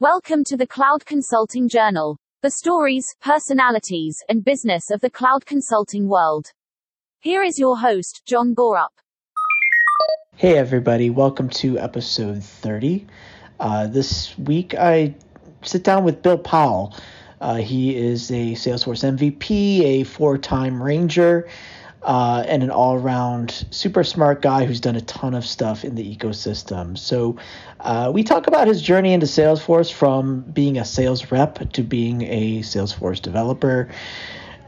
Welcome to the Cloud Consulting Journal, the stories, personalities, and business of the cloud consulting world. Here is your host, John Borup. Hey, everybody, welcome to episode 30. Uh, this week I sit down with Bill Powell. Uh, he is a Salesforce MVP, a four time Ranger, uh, and an all around super smart guy who's done a ton of stuff in the ecosystem. So, uh, we talk about his journey into Salesforce from being a sales rep to being a Salesforce developer.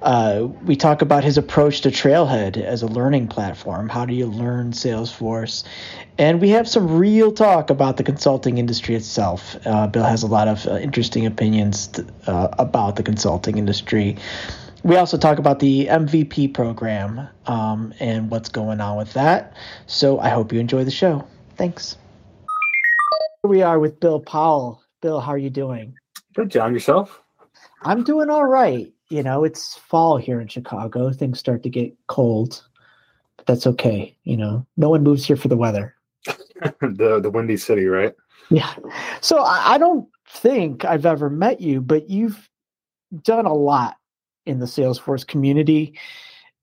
Uh, we talk about his approach to Trailhead as a learning platform. How do you learn Salesforce? And we have some real talk about the consulting industry itself. Uh, Bill has a lot of uh, interesting opinions to, uh, about the consulting industry. We also talk about the MVP program um, and what's going on with that. So I hope you enjoy the show. Thanks. Here we are with Bill Powell. Bill, how are you doing? Good, John. Yourself? I'm doing all right. You know, it's fall here in Chicago. Things start to get cold, but that's okay. You know, no one moves here for the weather. the the windy city, right? Yeah. So I, I don't think I've ever met you, but you've done a lot in the Salesforce community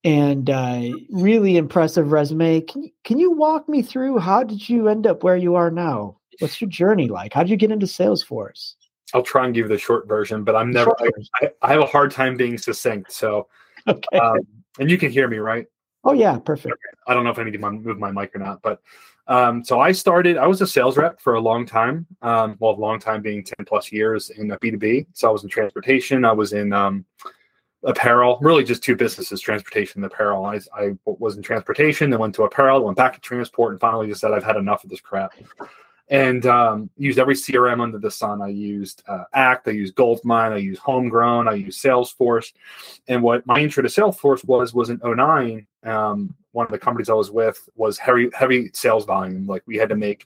and uh, really impressive resume. Can, can you walk me through how did you end up where you are now? What's your journey like? How did you get into Salesforce? I'll try and give the short version, but I'm never. I, I, have a hard time being succinct. So, okay. Um, and you can hear me, right? Oh yeah, perfect. Okay. I don't know if I need to move my mic or not, but um, so I started. I was a sales rep for a long time. Um, well, a long time being ten plus years in B two B. So I was in transportation. I was in um, apparel. Really, just two businesses: transportation and apparel. I, I was in transportation, then went to apparel, went back to transport, and finally just said, "I've had enough of this crap." and um, used every CRM under the sun. I used uh, Act, I used Goldmine, I used Homegrown, I used Salesforce. And what my intro to Salesforce was was in 09. Um, one of the companies I was with was heavy heavy sales volume. Like we had to make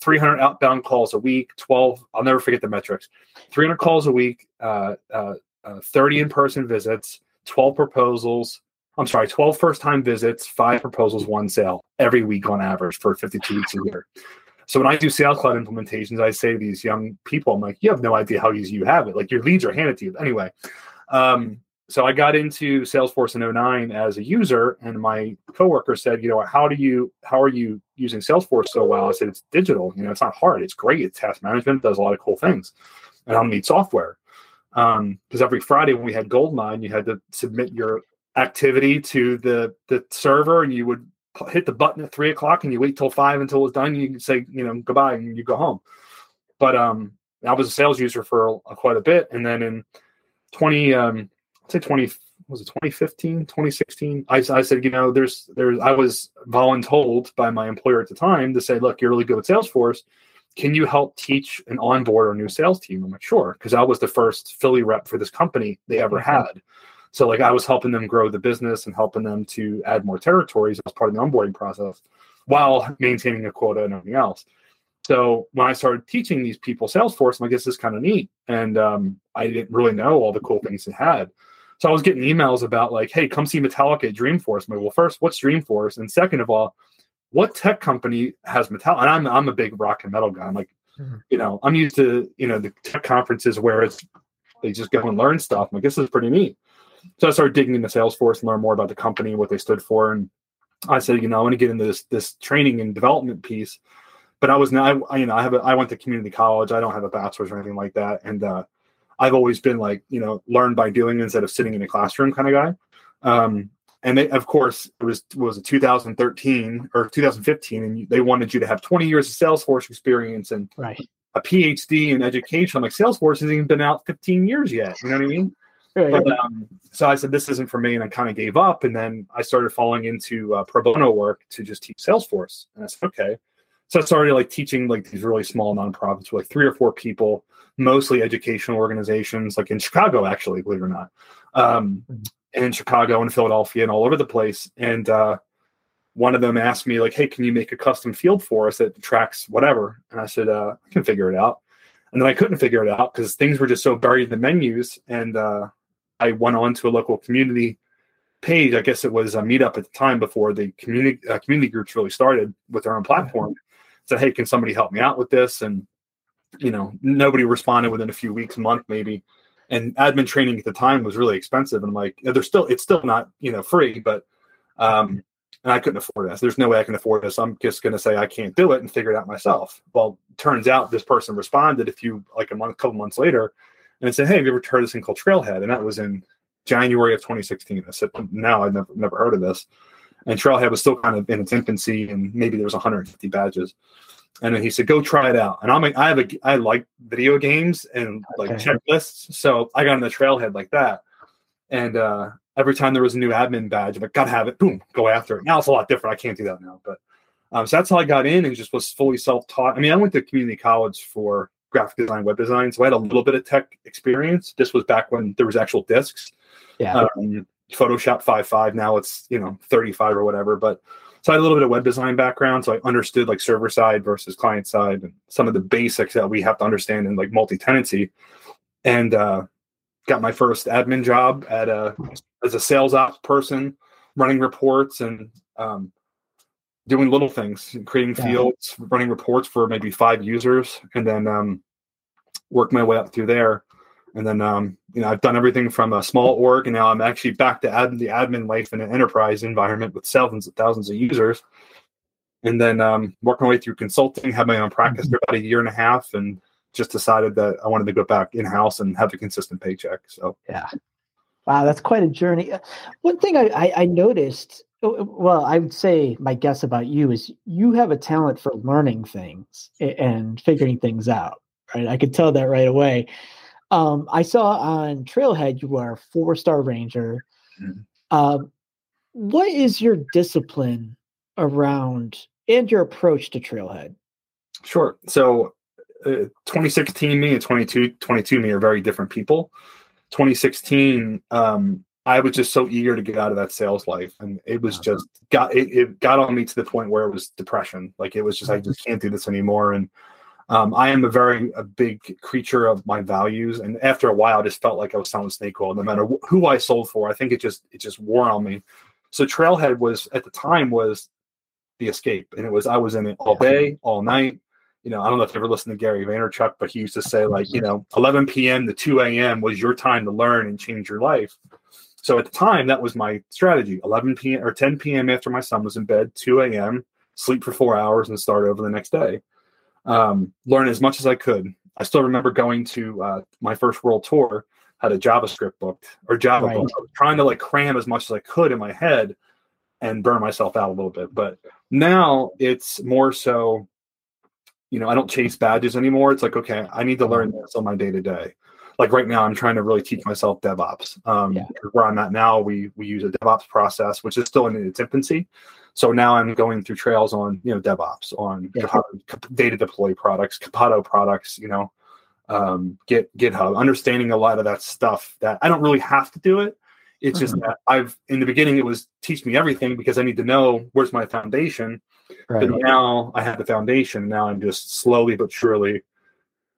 300 outbound calls a week, 12. I'll never forget the metrics. 300 calls a week, uh, uh, uh 30 in person visits, 12 proposals. I'm sorry, 12 first time visits, five proposals, one sale every week on average for 52 weeks a year. So when I do Sales Cloud implementations, I say to these young people, I'm like, you have no idea how easy you have it. Like your leads are handed to you. Anyway, um, so I got into Salesforce in 09 as a user, and my coworker said, you know, how do you, how are you using Salesforce so well? I said, it's digital. You know, it's not hard. It's great. It's task management. It does a lot of cool things, and I don't need software. Because um, every Friday when we had Goldmine, you had to submit your activity to the the server, and you would hit the button at three o'clock and you wait till five until it's done. You say, you know, goodbye and you go home. But um, I was a sales user for quite a bit. And then in 20, um, I'd say 20, was it 2015, 2016? I, I said, you know, there's, there's, I was voluntold by my employer at the time to say, look, you're really good with Salesforce. Can you help teach and onboard our new sales team? I'm like, sure. Cause I was the first Philly rep for this company they ever mm-hmm. had. So like I was helping them grow the business and helping them to add more territories as part of the onboarding process while maintaining a quota and everything else. So when I started teaching these people Salesforce, I'm like, this is kind of neat. And um, I didn't really know all the cool things it had. So I was getting emails about like, hey, come see Metallica at Dreamforce. I'm like, well, first, what's Dreamforce? And second of all, what tech company has Metallica? And I'm I'm a big rock and metal guy. I'm like, mm-hmm. you know, I'm used to, you know, the tech conferences where it's they just go and learn stuff. I'm like, this is pretty neat. So I started digging into Salesforce and learn more about the company, what they stood for, and I said, you know, I want to get into this this training and development piece. But I was not, I, you know, I have a, I went to community college. I don't have a bachelor's or anything like that, and uh, I've always been like, you know, learn by doing instead of sitting in a classroom kind of guy. Um, and they, of course, it was was it 2013 or 2015, and they wanted you to have 20 years of Salesforce experience and right. a PhD in education. I'm like, Salesforce hasn't even been out 15 years yet. You know what I mean? But, um, so I said, this isn't for me. And I kind of gave up. And then I started falling into uh, pro bono work to just teach Salesforce. And I said, okay. So I started like teaching like these really small nonprofits with like three or four people, mostly educational organizations, like in Chicago, actually, believe it or not. Um, mm-hmm. In Chicago and Philadelphia and all over the place. And uh, one of them asked me, like, hey, can you make a custom field for us that tracks whatever? And I said, uh, I can figure it out. And then I couldn't figure it out because things were just so buried in the menus. And uh, I went on to a local community page. I guess it was a meetup at the time before the community uh, community groups really started with their own platform. Said, "Hey, can somebody help me out with this?" And you know, nobody responded within a few weeks, month maybe. And admin training at the time was really expensive. And I'm like, there's still, it's still not, you know, free, but, um, and I couldn't afford this. There's no way I can afford this. I'm just going to say I can't do it and figure it out myself. Well, turns out this person responded a few, like a month, couple months later, and said, "Hey, have you ever heard of this thing called Trailhead?" And that was in January of 2016. I said, "No, I've never never heard of this." And Trailhead was still kind of in its infancy, and maybe there was 150 badges. And then he said, "Go try it out." And I'm like, I have a, I like video games and like okay. checklists, so I got on the Trailhead like that. And uh, every time there was a new admin badge, I'm like, gotta have it. Boom, go after it. Now it's a lot different. I can't do that now, but um, so that's how I got in and just was fully self-taught. I mean, I went to community college for graphic design, web design, so I had a little bit of tech experience. This was back when there was actual discs. Yeah. Um, Photoshop 5.5. Now it's you know 35 or whatever, but so I had a little bit of web design background, so I understood like server side versus client side and some of the basics that we have to understand in like multi-tenancy. And uh, got my first admin job at a as a sales ops person, running reports and um, doing little things, creating yeah. fields, running reports for maybe five users, and then um, work my way up through there. And then um, you know I've done everything from a small org, and now I'm actually back to ad- the admin life in an enterprise environment with thousands and thousands of users. And then um, work my way through consulting, had my own practice for about a year and a half, and just decided that I wanted to go back in house and have a consistent paycheck. So yeah, wow, that's quite a journey. Uh, one thing I, I, I noticed, oh, uh, well, I would say my guess about you is you have a talent for learning things and figuring things out. Right, I could tell that right away. Um, I saw on Trailhead you are a four star ranger. Mm-hmm. Um, what is your discipline around and your approach to Trailhead? Sure. So 2016 me and 22 22 me are very different people 2016 um, i was just so eager to get out of that sales life and it was just got it, it, got on me to the point where it was depression like it was just i just can't do this anymore and um, i am a very a big creature of my values and after a while i just felt like i was selling snake oil no matter wh- who i sold for i think it just it just wore on me so trailhead was at the time was the escape and it was i was in it all day all night you know, I don't know if you ever listened to Gary Vaynerchuk, but he used to say like, you know, 11 p.m. to 2 a.m. was your time to learn and change your life. So at the time, that was my strategy. 11 p.m. or 10 p.m. after my son was in bed, 2 a.m. sleep for four hours and start over the next day. Um, learn as much as I could. I still remember going to uh, my first world tour, had a JavaScript book or Java right. book, trying to like cram as much as I could in my head and burn myself out a little bit. But now it's more so you know, I don't chase badges anymore. It's like, okay, I need to learn this on my day to day. Like right now, I'm trying to really teach myself DevOps. Um, yeah. Where I'm at now, we we use a DevOps process, which is still in its infancy. So now I'm going through trails on you know DevOps, on yeah. data deploy products, Copado products, you know, um, Git GitHub, understanding a lot of that stuff that I don't really have to do it. It's mm-hmm. just that I've in the beginning it was teach me everything because I need to know where's my foundation Right. But now I have the foundation. Now I'm just slowly but surely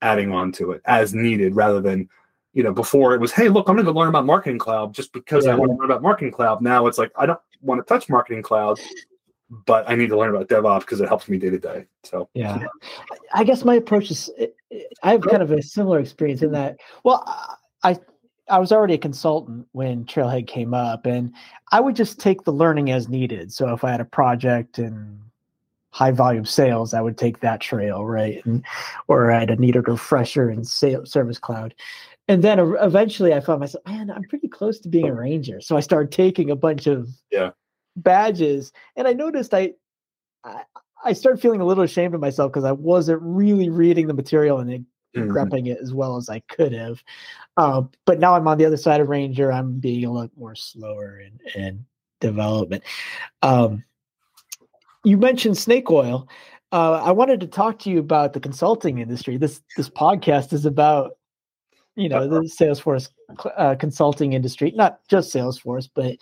adding on to it as needed rather than, you know, before it was, hey, look, I'm going to learn about Marketing Cloud just because yeah. I want to learn about Marketing Cloud. Now it's like, I don't want to touch Marketing Cloud, but I need to learn about DevOps because it helps me day to day. So, yeah. I guess my approach is, eh, eh, I have kind of a similar experience in that, well, I, I was already a consultant when Trailhead came up, and I would just take the learning as needed. So if I had a project and high volume sales, I would take that trail, right? And, or I had a needed refresher in sales, Service Cloud. And then eventually I found myself, man, I'm pretty close to being a ranger. So I started taking a bunch of yeah badges, and I noticed I, I, I started feeling a little ashamed of myself because I wasn't really reading the material and mm-hmm. grepping it as well as I could have. Uh, but now I'm on the other side of Ranger. I'm being a lot more slower in, in development. Um, you mentioned snake oil. Uh, I wanted to talk to you about the consulting industry. This this podcast is about you know the Salesforce uh, consulting industry, not just Salesforce, but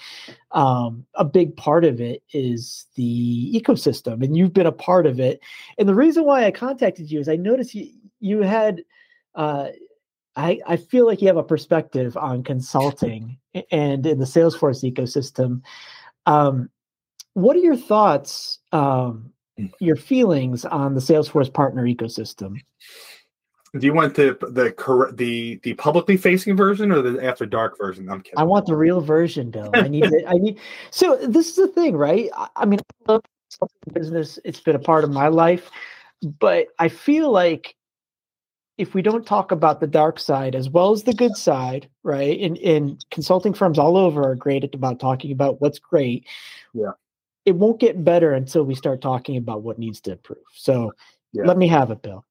um, a big part of it is the ecosystem, and you've been a part of it. And the reason why I contacted you is I noticed you you had. Uh, I, I feel like you have a perspective on consulting and in the Salesforce ecosystem. Um, what are your thoughts, um, mm. your feelings on the Salesforce partner ecosystem? Do you want the the the the publicly facing version or the after dark version? I'm kidding. I want the real version, Bill. I need it. I need. So this is the thing, right? I, I mean, I love business. It's been a part of my life, but I feel like if we don't talk about the dark side as well as the good side, right? And and consulting firms all over are great at about talking about what's great. Yeah. It won't get better until we start talking about what needs to improve. So Yeah. let me have it, Bill.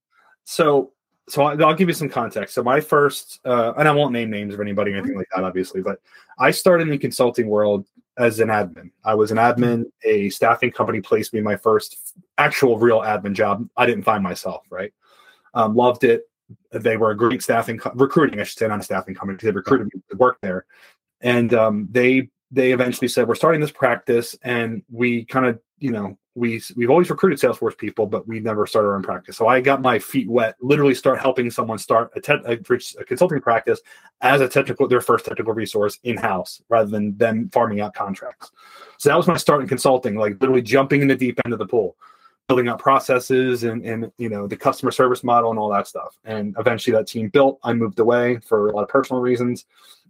So, so I- I'll give you some context. So my first, uh, and I won't name names of anybody or anything like that, obviously, but I started in the consulting world as an admin. I was an admin. A staffing company placed me my first actual real admin job. I didn't find myself right. Um, loved it. They were a great staffing co- recruiting. I should say not a staffing company. They recruited me to work there, and um, they they eventually said we're starting this practice, and we kind of you know we we've always recruited Salesforce people, but we never started our own practice. So I got my feet wet, literally start helping someone start a, te- a, a consulting practice as a technical their first technical resource in house rather than them farming out contracts. So that was my start in consulting, like literally jumping in the deep end of the pool, building out processes and and you know the customer service model and all that stuff. And eventually that team built. I moved away for a lot of personal reasons.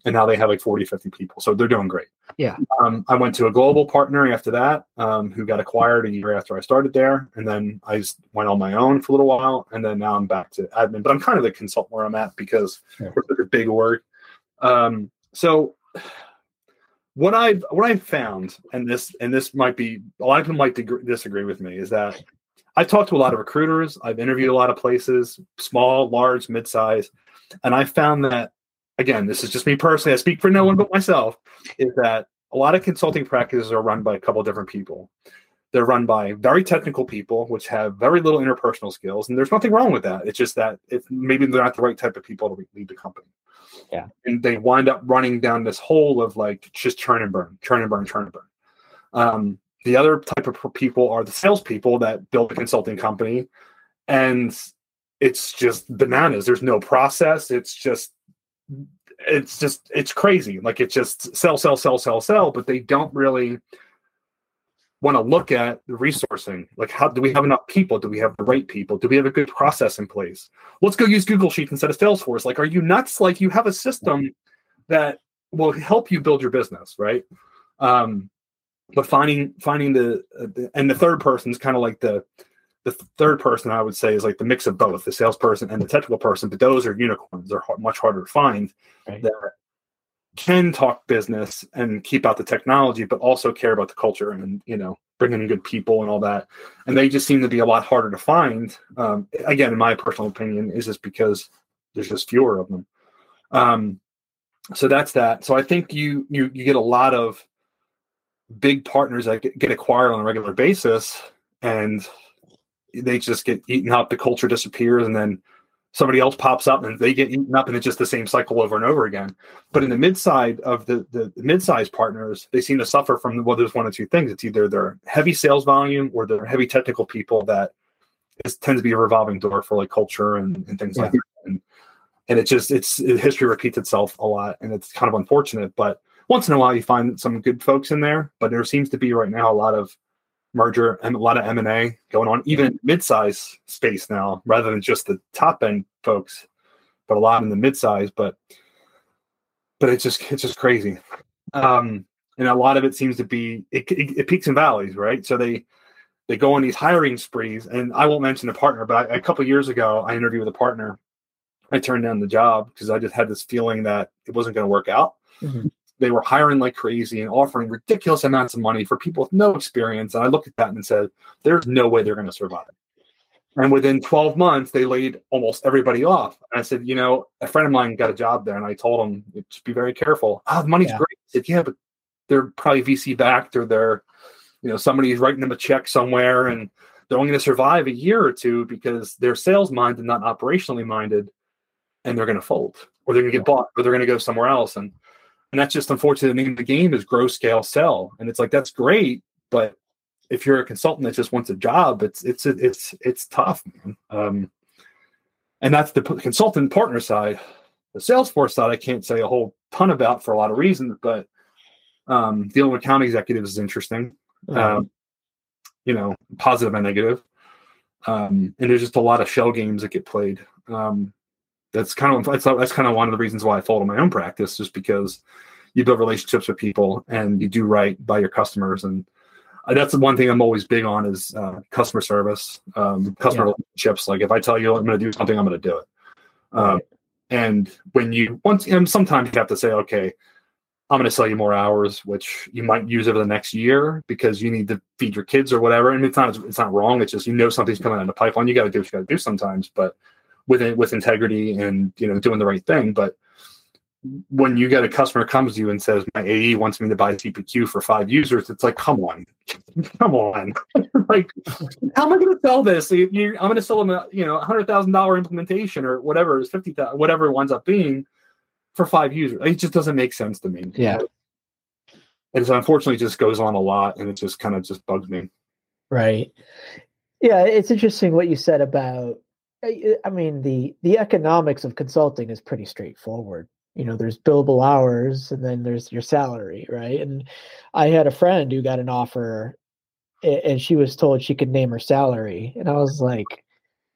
And now they have like 40, 50 people. So they're doing great. Yeah. Um, I went to a global partner after that, um, who got acquired a year after I started there, and then I just went on my own for a little while, and then now I'm back to admin. But I'm kind of the consultant where I'm at because Yeah. we're such a big org. Um, so what I've what I've found, and this and this might be a lot of people might disagree with me, is that I've talked to a lot of recruiters, I've interviewed a lot of places, small, large, mid-size, and I found that again, this is just me personally. I speak for no one but myself. Is that a lot of consulting practices are run by a couple different people. They're run by very technical people, which have very little interpersonal skills, and there's nothing wrong with that. It's just that if maybe they're not the right type of people to lead the company. Yeah. and they wind up running down this hole of like just churn and burn, churn and burn, churn and burn. Um, the other type of people are the salespeople that build a consulting company, and it's just bananas. There's no process. It's just it's just it's crazy like it's just sell sell sell sell sell but they don't really want to look at the resourcing. Like how do we have enough people? Do we have the right people? Do we have a good process in place? Let's go use google sheets instead of salesforce. Like are you nuts? Like you have a system that will help you build your business right? Um but finding finding the, uh, the and the third person is kind of like the the third person I would say is like the mix of both the salesperson and the technical person, but those are unicorns. They're hard, much harder to find Right. that can talk business and keep out the technology, but also care about the culture and you know bringing in good people and all that. And they just seem to be a lot harder to find. Um, again, in my personal opinion, is just because there's just fewer of them. Um, so that's that. So I think you you you get a lot of big partners that get acquired on a regular basis, and they just get eaten up. The culture disappears, and then somebody else pops up, and they get eaten up, and it's just the same cycle over and over again. But in the mid side of the the, the mid sized partners, they seem to suffer from well, there's one or two things. It's either their heavy sales volume or their heavy technical people that is tends to be a revolving door for like culture and, and things like that. And, and it just it's history repeats itself a lot, and it's kind of unfortunate. But once in a while, you find some good folks in there. But there seems to be right now a lot of merger and a lot of M and A going on, even mid-size space now, rather than just the top end folks, but a lot in the mid-size. But but it's just it's just crazy, um, and a lot of it seems to be it, it, it peaks and valleys, right? So they they go on these hiring sprees, and I won't mention a partner, but I, a couple years ago, I interviewed with a partner. I turned down the job because I just had this feeling that it wasn't going to work out. Mhm. They were hiring like crazy and offering ridiculous amounts of money for people with no experience. And I looked at that and said, there's no way they're going to survive. And within 12 months, they laid almost everybody off. And I said, you know, a friend of mine got a job there, and I told him, just be very careful. Ah, the money's Yeah. great. I said, yeah, but they're probably VC backed or they're, you know, somebody's writing them a check somewhere and they're only going to survive a year or two because they're sales minded, not operationally minded, and they're going to fold or they're going to get bought or they're going to go somewhere else. And and that's just unfortunate. The name of the game is grow, scale, sell, and it's like that's great, but if you're a consultant that just wants a job, it's it's it's it's tough, man. Um, and that's the consultant partner side. The Salesforce side, I can't say a whole ton about for a lot of reasons, but um, dealing with account executives is interesting. Um, you know, positive and negative. Um, and there's just a lot of shell games that get played. Um, that's kind of that's, that's kind of one of the reasons why I folded my own practice, just because you build relationships with people and you do right by your customers and uh, that's the one thing I'm always big on is uh, customer service, um, customer yeah. relationships. Like if I tell you I'm going to do something, I'm going to do it. Um, right. And when you once, and sometimes you have to say, okay, I'm going to sell you more hours, which you might use over the next year because you need to feed your kids or whatever. And it's not it's not wrong. It's just you know something's coming out of the pipeline. You got to do what you got to do sometimes, but with it with integrity and you know doing the right thing. But when you get a customer comes to you and says my AE wants me to buy CPQ for five users, it's like, come on, come on, like how am I going to sell this? You, I'm going to sell them a you know a hundred thousand dollar implementation or whatever is fifty thousand, whatever it winds up being for five users. It just doesn't make sense to me. Yeah, and so unfortunately, it just goes on a lot, and it just kind of just bugs me. Right. Yeah, it's interesting what you said about. I mean, the the economics of consulting is pretty straightforward. You know there's billable hours and then there's your salary right? And i had a friend who got an offer and she was told she could name her salary and i was like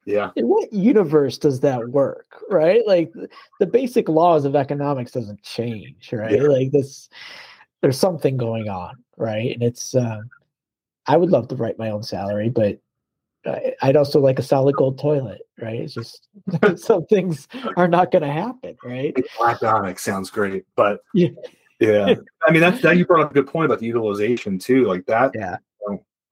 yeah. In what universe does that work? Right? Like the basic laws of economics doesn't change right? Yeah. like this there's something going on right? And it's uh, i would love to write my own salary but I'd also like a solid gold toilet, right? It's just some things are not going to happen, right? Black Onyx sounds great, but yeah, yeah. I mean, that's that you brought up a good point about the utilization too, like that. Yeah.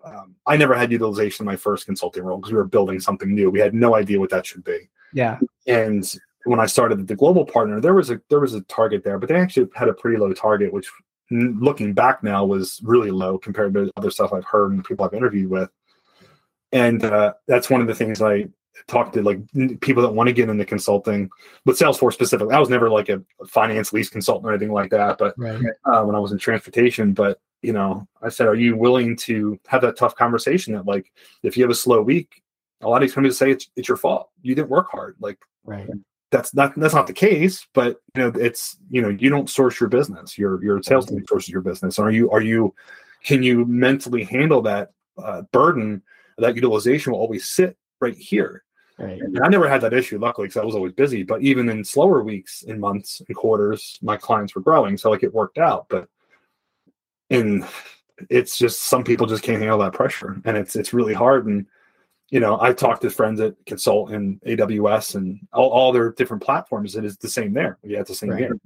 um, I never had utilization in my first consulting role because we were building something new. We had no idea what that should be. Yeah. And when I started the global partner, there was a there was a target there, but they actually had a pretty low target, which looking back now was really low compared to other stuff I've heard and people I've interviewed with and uh, that's one of the things I talk to like people that want to get into consulting with Salesforce specifically. I was never like a finance lease consultant or anything like that, but right. uh, when I was in transportation, but you know, I said, are you willing to have that tough conversation that like, if you have a slow week, a lot of these companies say it's, it's your fault. You didn't work hard. Like, right. That's not that's not the case, but you know it's you know you don't source your business. Your your sales team sources your business. Are you are you can you mentally handle that uh, burden that utilization will always sit right here. Right. And I never had that issue, luckily, because I was always busy. But even in slower weeks, in months, and quarters, my clients were growing, so like it worked out. But in it's just some people just can't handle that pressure, and it's it's really hard. And you know, I talked to friends that consult in AWS and all, all their different platforms. It is the same there. Yeah, it's the same right. here.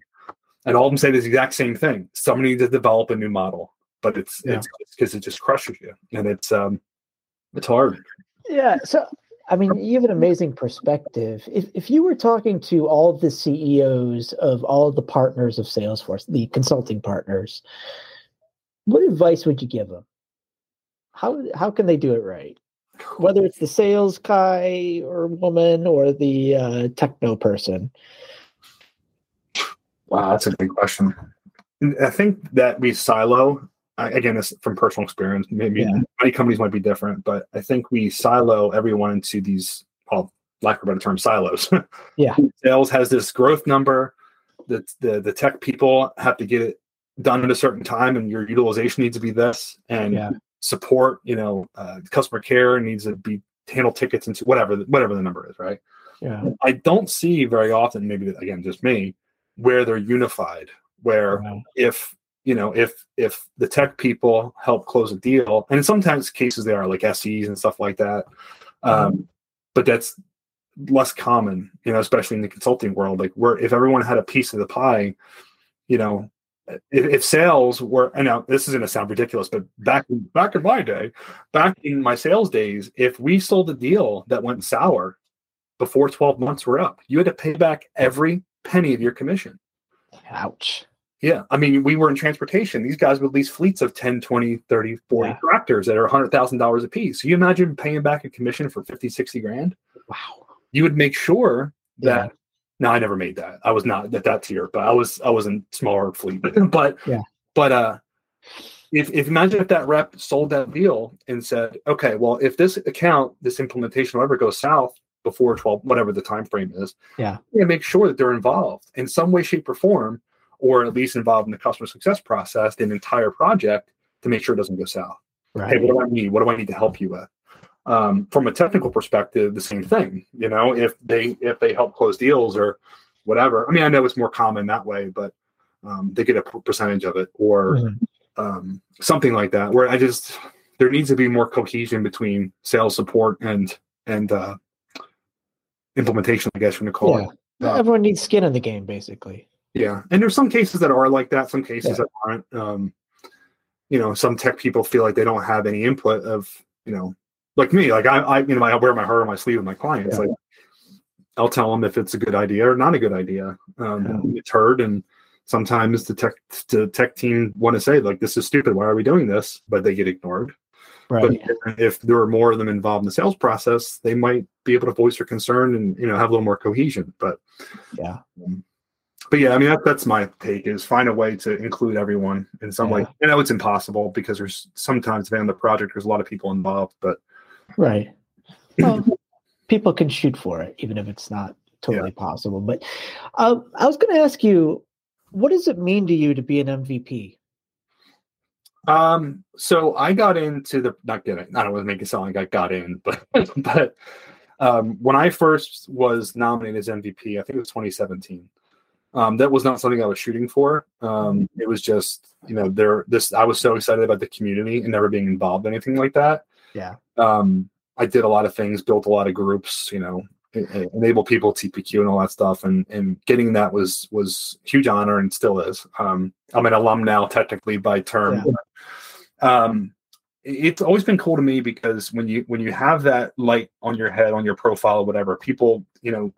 And all of them say the exact same thing. Somebody needs to develop a new model, but it's yeah. it's because it just crushes you, and it's um it's hard. Yeah. So, I mean, you have an amazing perspective. If, if you were talking to all the CEOs of all the partners of Salesforce, the consulting partners, what advice would you give them? How, how can they do it right? Whether it's the sales guy or woman or the uh, techno person. Wow, that's a good question. I think that we silo again, this from personal experience. Maybe yeah. many companies might be different, but I think we silo everyone into these, well, lack of a better term, silos. yeah. Sales has this growth number. The, the the tech people have to get it done at a certain time, and your utilization needs to be this, and yeah. support, you know, uh, customer care needs to be handle tickets into whatever whatever the number is, right? Yeah. I don't see very often, maybe again just me, where they're unified. Where wow. if you know, if if the tech people help close a deal, and sometimes cases they are like SEs and stuff like that, um, mm-hmm. but that's less common, you know, especially in the consulting world. Like where if everyone had a piece of the pie, you know, if, if sales were, and now this is going to sound ridiculous, but back back in my day, back in my sales days, if we sold a deal that went sour before 12 months were up, you had to pay back every penny of your commission. Ouch. Yeah. I mean, we were in transportation. These guys would lease fleets of 10, 20, 30, 40 yeah. tractors that are $100,000 a piece. So you imagine paying back a commission for 50, 60 grand? Wow. You would make sure that, yeah. no, I never made that. I was not at that tier, but I was, I was in smaller fleet. but, yeah. but, uh, if, if imagine if that rep sold that deal and said, okay, well, if this account, this implementation, whatever goes south before 12, whatever the time frame is, yeah, make sure that they're involved in some way, shape, or form or at least involved in the customer success process, the entire project to make sure it doesn't go south. Right. Hey, what do I need? What do I need to help you with? Um, from a technical perspective, the same thing. You know, if they if they help close deals or whatever. I mean, I know it's more common that way, but um, they get a percentage of it or mm-hmm. um, something like that. Where I just there needs to be more cohesion between sales support and and uh, implementation. I guess from the call yeah. Uh, Everyone needs skin in the game, basically. Yeah, and there's some cases that are like that. Some cases yeah. that aren't. Um, you know, some tech people feel like they don't have any input of you know, like me. Like I, I you know, I wear my heart on my sleeve with my clients. Yeah. Like I'll tell them if it's a good idea or not a good idea. Um, yeah. It's heard, and sometimes the tech the tech team want to say like, "This is stupid. Why are we doing this?" But they get ignored. Right. But if there are more of them involved in the sales process, they might be able to voice their concern and you know have a little more cohesion. But yeah. Um, but yeah, I mean that, that's my take is find a way to include everyone in some yeah. way. I know it's impossible because there's sometimes depending on the project, there's a lot of people involved, but right. Well, people can shoot for it, even if it's not totally yeah. possible. But uh, I was going to ask you, what does it mean to you to be an MVP? Um, so I got into the not getting. I don't want to make it sound like I got in, but but um, when I first was nominated as MVP, I think it was 2017. Um, that was not something I was shooting for. Um, mm-hmm. it was just you know there this I was so excited about the community and never being involved in anything like that. Yeah. Um, I did a lot of things, built a lot of groups, you know, enable people CPQ and all that stuff, and and getting that was was huge honor and still is. Um, I'm an alum now, technically by term. Yeah. Um, it's always been cool to me because when you when you have that light on your head on your profile or whatever, people you know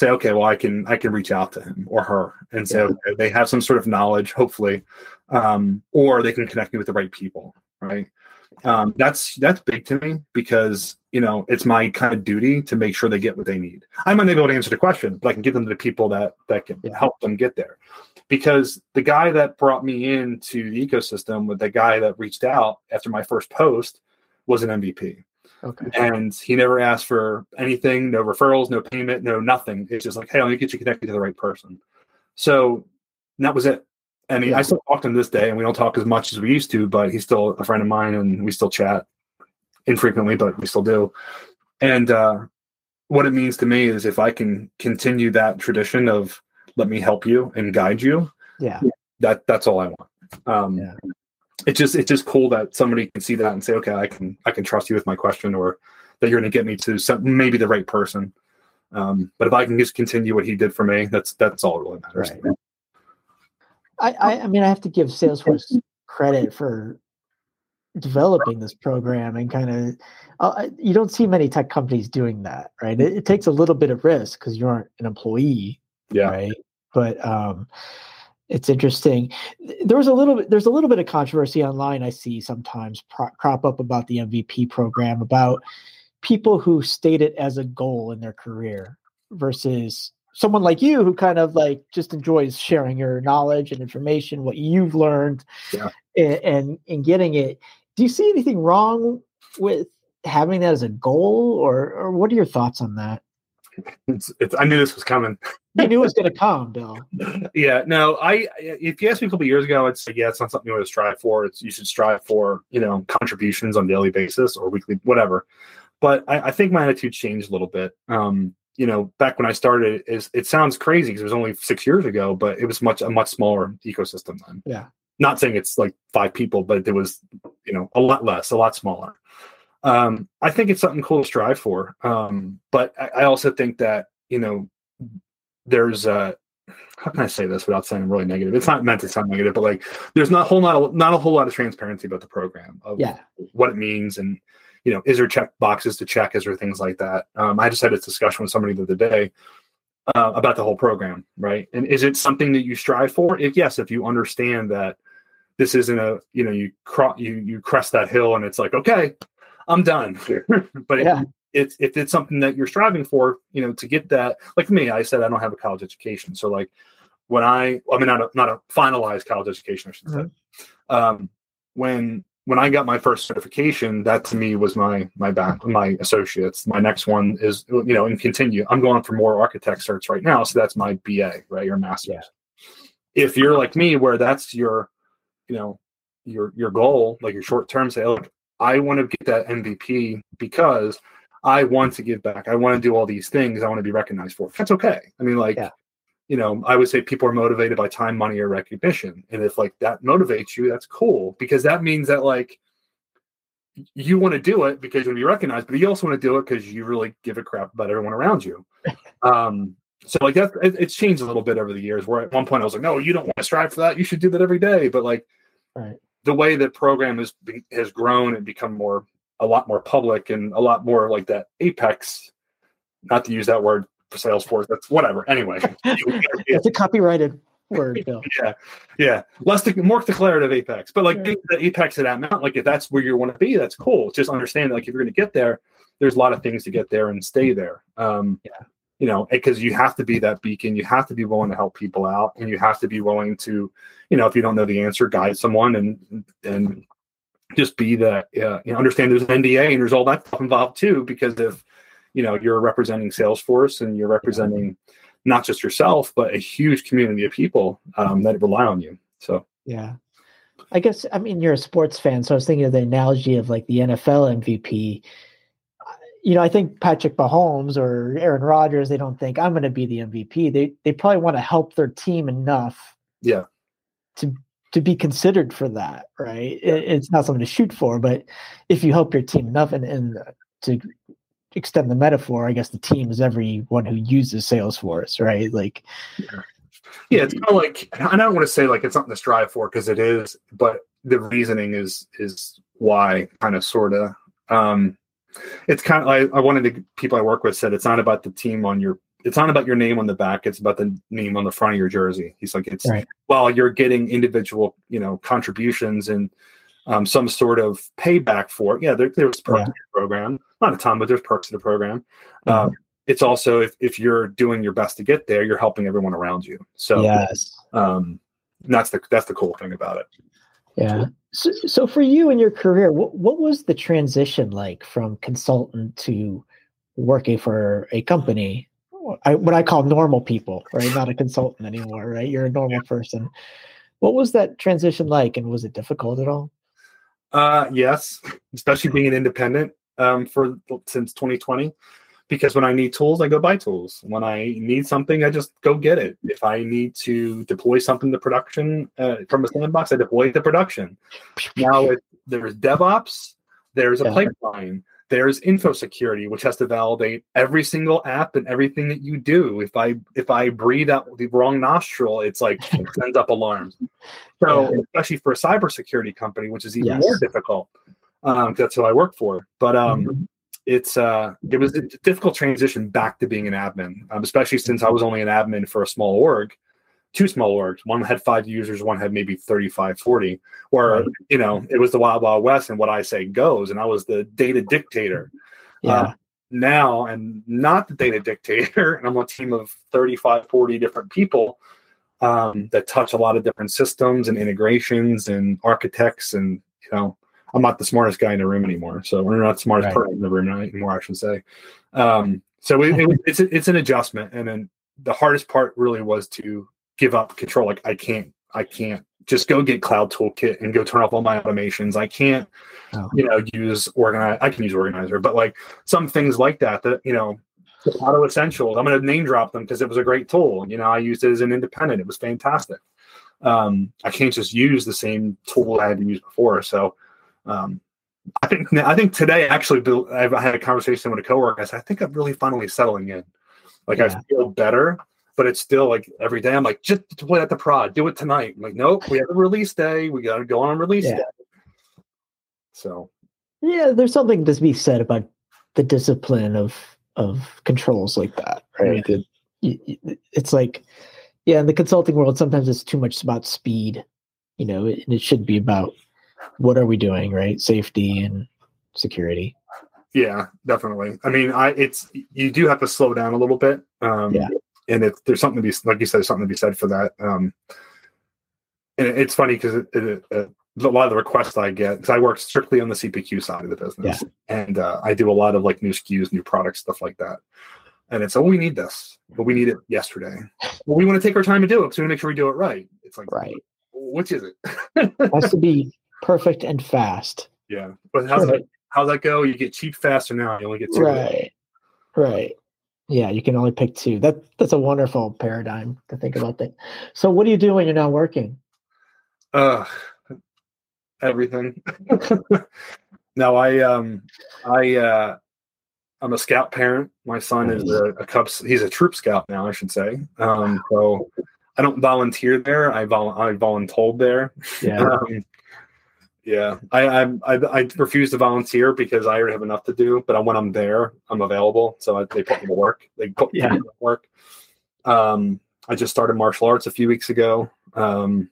say, okay, well I can I can reach out to him or her and say, yeah. okay, they have some sort of knowledge, hopefully, um, or they can connect me with the right people, right? um, that's that's big to me because you know it's my kind of duty to make sure they get what they need. I might not be able to answer the question, but I can give them to the people that that can yeah. help them get there. Because the guy that brought me into the ecosystem with the guy that reached out after my first post was an MVP. Okay. And he never asked for anything, no referrals, no payment, no nothing. It's just like, hey, let me get you connected to the right person. So that was it. I mean, yeah. I still talk to him this day, and we don't talk as much as we used to, but he's still a friend of mine, and we still chat infrequently, but we still do. And uh, what it means to me is if I can continue that tradition of let me help you and guide you, yeah, that that's all I want. Um, yeah. It's just it's just cool that somebody can see that and say, okay, I can I can trust you with my question, or that you're going to get me to some, maybe the right person. Um, but if I can just continue what he did for me, that's that's all really matters. Right. I, I, I mean, I have to give Salesforce credit for developing this program and kind of uh, you don't see many tech companies doing that right it, it takes a little bit of risk because you aren't an employee yeah right but um it's interesting there was a little bit there's a little bit of controversy online i see sometimes pro- crop up about the mvp program about people who state it as a goal in their career versus someone like you who kind of like just enjoys sharing your knowledge and information, what you've learned, yeah. and, and and getting it. Do you see anything wrong with having that as a goal, or or what are your thoughts on that? It's, it's, I knew this was coming. you knew it was going to come, Bill. yeah, no. I if you asked me a couple years ago, I'd say yeah, it's not something you want to strive for. It's you should strive for you know contributions on daily basis or weekly, whatever. But I, I think my attitude changed a little bit. Um, you know, back when I started, is it sounds crazy because it was only six years ago, but it was much a much smaller ecosystem then. Yeah. Not saying it's like five people, but it was, you know, a lot less, a lot smaller. Um, I think it's something cool to strive for. Um, but I, I also think that, you know, there's uh how can I say this without sounding really negative? It's not meant to sound negative, but like there's not a whole lot of, not a whole lot of transparency about the program of yeah. what it means and you know, is there check boxes to check? Is there things like that? Um, I just had this discussion with somebody the other day uh, about the whole program, right? And is it something that you strive for? If yes, if you understand that this isn't a, you know, you cro- you you crest that hill and it's like, okay, I'm done. but yeah. it's if it's something that you're striving for, you know, to get that. Like me, I said I don't have a college education, so like when I, I mean, not a not a finalized college education, I should say. Mm-hmm. Um, when when I got my first certification, that to me was my my back my associates. My next one is you know and continue. I'm going for more architect certs right now, so that's my BA, right? Your master's. Yeah. If you're like me, where that's your, you know, your your goal, like your short term, say, look, I want to get that MVP because I want to give back. I want to do all these things. I want to be recognized for. That's okay. I mean, like, Yeah. you know, I would say people are motivated by time, money, or recognition. And if like that motivates you, that's cool because that means that like you want to do it because you want to be recognized, but you also want to do it because you really give a crap about everyone around you. Um, so like that, it, it's changed a little bit over the years. Where at one point I was like, no, you don't want to strive for that. You should do that every day. But like Right. The way that program has has grown and become more a lot more public and a lot more like that apex. Not to use that word for Salesforce. That's whatever. Anyway, It's a copyrighted word, Bill. yeah, yeah. Less de- more declarative apex, but like the apex of that mountain, like if that's where you want to be, that's cool. Just understand, that, like if you're going to get there, there's a lot of things to get there and stay there. Um, Yeah. You know, because you have to be that beacon. You have to be willing to help people out, and you have to be willing to, you know, if you don't know the answer, guide someone and and just be that. Uh, you know, understand there's an NDA and there's all that stuff involved too. Because if you know you're representing Salesforce and you're representing not just yourself, but a huge community of people um, that rely on you. So Yeah. I guess I mean you're a sports fan, so I was thinking of the analogy of like the NFL MVP. You know, I think Patrick Mahomes or Aaron Rodgers, they don't think I'm going to be the MVP. They they probably want to help their team enough, Yeah. to to be considered for that, right? It, it's not something to shoot for, but if you help your team enough, and and to extend the metaphor, I guess the team is everyone who uses Salesforce, right? Like, yeah, it's kind of like I don't want to say like it's something to strive for because it is, but the reasoning is is why kind of sort of. Um, it's kind of like I wanted the people I work with said it's not about the team on your it's not about your name on the back it's about the name on the front of your jersey. He's like it's Right. well you're getting individual you know contributions and um, some sort of payback for it. Yeah there, there's perks Yeah. to the program. Not a ton but there's perks to the program. Mhm. um, it's also if, if you're doing your best to get there you're helping everyone around you. So yes, um, that's the that's the cool thing about it Yeah. So, so for you in your career, what, what was the transition like from consultant to working for a company? I, what I call normal people, right? Not a consultant anymore, right? You're a normal person. What was that transition like, and was it difficult at all? Uh, yes, especially being an independent um, for since 2020. Because when I need tools, I go buy tools. When I need something, I just go get it. If I need to deploy something to production uh, from a sandbox, I deploy it to production. Now it, there's DevOps, there's a Yeah. pipeline, there's info security, which has to validate every single app and everything that you do. If I if I breathe out the wrong nostril, it's like it sends up alarms. So Yeah. especially for a cybersecurity company, which is even Yes. more difficult. Um, that's who I work for. But um, Mhm. It's uh, it was a difficult transition back to being an admin, um, especially since I was only an admin for a small org, two small orgs. One had five users, one had maybe 35, 40, where, you know, it was the Wild Wild West and what I say goes. And I was the data dictator. Yeah. Uh, now I'm not the data dictator, and I'm a team of 35, 40 different people um, that touch a lot of different systems and integrations and architects. And, you know, I'm not the smartest guy in the room anymore. So we're not the smartest Right. person in the room anymore, I should say. Um, so it, it, it's, it's an adjustment. And then the hardest part really was to give up control. Like I can't, I can't just go get Cloud Toolkit and go turn off all my automations. I can't, Oh. you know, use organize. I can use organizer, but like some things like that, that, you know, Auto Essentials, I'm going to name drop them because it was a great tool. You know, I used it as an independent. It was fantastic. Um, I can't just use the same tool I had to use before. So, um, I think I think today actually, I've had a conversation with a coworker. I said, I think I'm really finally settling in. Like Yeah. I feel better, but it's still like every day I'm like, just deploy that to prod, do it tonight. I'm like, nope, we have a release day. We got to go on release Yeah. day. So Yeah, there's something to be said about the discipline of of controls like that, right? That y- y- it's like, yeah, in the consulting world, sometimes it's too much about speed, you know, it, and it should be about what are we doing, right? Safety and security. Yeah, definitely. I mean, I it's you do have to slow down a little bit. Um, Yeah. And if there's something to be like you said, there's something to be said for that. Um, and it- it's funny because a lot of the requests I get because I work strictly on the CPQ side of the business, and uh, I do a lot of like new SKUs, new products, stuff like that. And it's oh, we need this, but we need it yesterday. Well, we want to take our time to do it so we make sure we do it right. It's like Right. which is it? It has to be perfect and fast. Yeah, but how's that? How's that go? You get cheap faster now. You only get two. Right. Right. Yeah, you can only pick two. That that's a wonderful paradigm to think about that. So what do you do when you're not working? Uh, everything. no, I um, I uh, I'm a scout parent. My son is a, a Cubs. He's a troop scout now, I should say. Um, so I don't volunteer there. I vol I voluntold there. Yeah. Um, yeah, I, I I I refuse to volunteer because I already have enough to do. But when I'm there, I'm available. So I, they put me to work. They put me Yeah. to work. Um, I just started martial arts a few weeks ago. Um,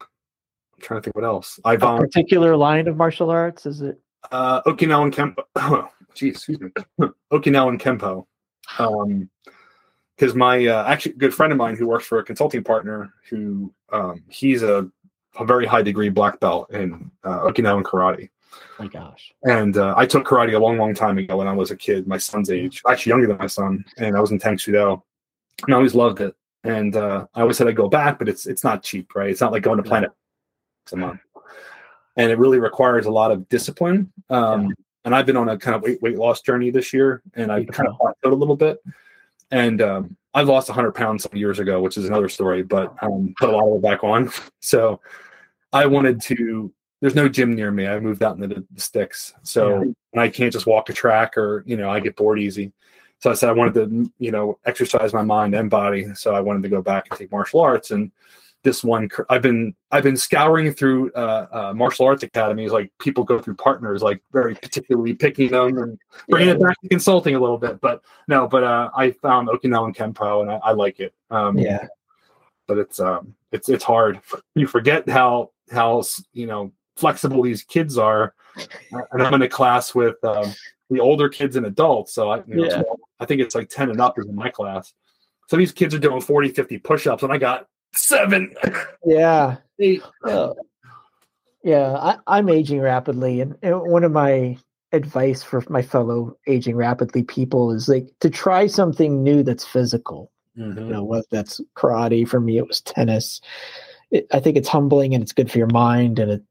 I'm trying to think what else. I A particular line of martial arts is it? Uh, Okinawan Kempo. Jeez, excuse me. Okinawan Kempo. Um, because my uh, actually good friend of mine who works for a consulting partner who um, he's a, a very high degree black belt in uh, Okinawan karate. my gosh. And uh, I took karate a long, long time ago when I was a kid, my son's age, actually younger than my son, and I was in Tang Soo Do. And I always loved it. And uh, I always said I'd go back, but it's it's not cheap, right? It's not like going to Planet a month. And it really requires a lot of discipline. Um, And I've been on a kind of weight weight loss journey this year, and I've kind of plateaued a little bit. And um, I lost 100 pounds some years ago, which is another story, but um, put a lot of it back on. So I wanted to. There's no gym near me. I moved out into the, the sticks, so Yeah. and I can't just walk a track, or you know, I get bored easy. So I said I wanted to, you know, exercise my mind and body. So I wanted to go back and take martial arts. And this one, I've been I've been scouring through uh, uh, martial arts academies. Like people go through partners, like very particularly picking them and bringing it back to consulting a little bit. But no, but uh, I found Okinawan Kempo and I, I like it. Um, Yeah. but it's um it's it's hard. You forget how how you know flexible these kids are. And I'm in a class with um, the older kids and adults, so I you know, Yeah. so I think it's like 10 and up is in my class. So these kids are doing 40, 50 push-ups, and I got seven, Yeah. eight. Well, yeah, I, I'm aging rapidly, and, and one of my advice for my fellow aging rapidly people is like to try something new that's physical. You know, whether that's karate for me, it was tennis. It, I think it's humbling and it's good for your mind, and it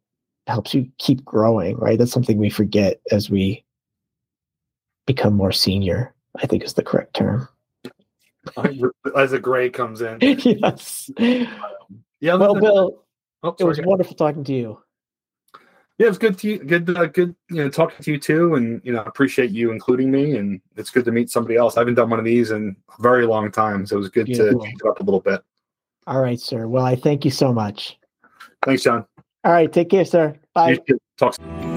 helps you keep growing. Right, that's something we forget as we become more senior. I think is the correct term. As a gray comes in. yes. Yeah, Well, Bill, oh, it was wonderful talking to you. yeah, it's good to you, good, uh, good, you know, talking to you too, and you know, I appreciate you including me, and it's good to meet somebody else. I haven't done one of these in a very long time, so it was good Yeah, to cool. change it up a little bit. All right, sir. Well, I thank you so much. Thanks, John. All right, take care, sir. Bye. Talk. soon.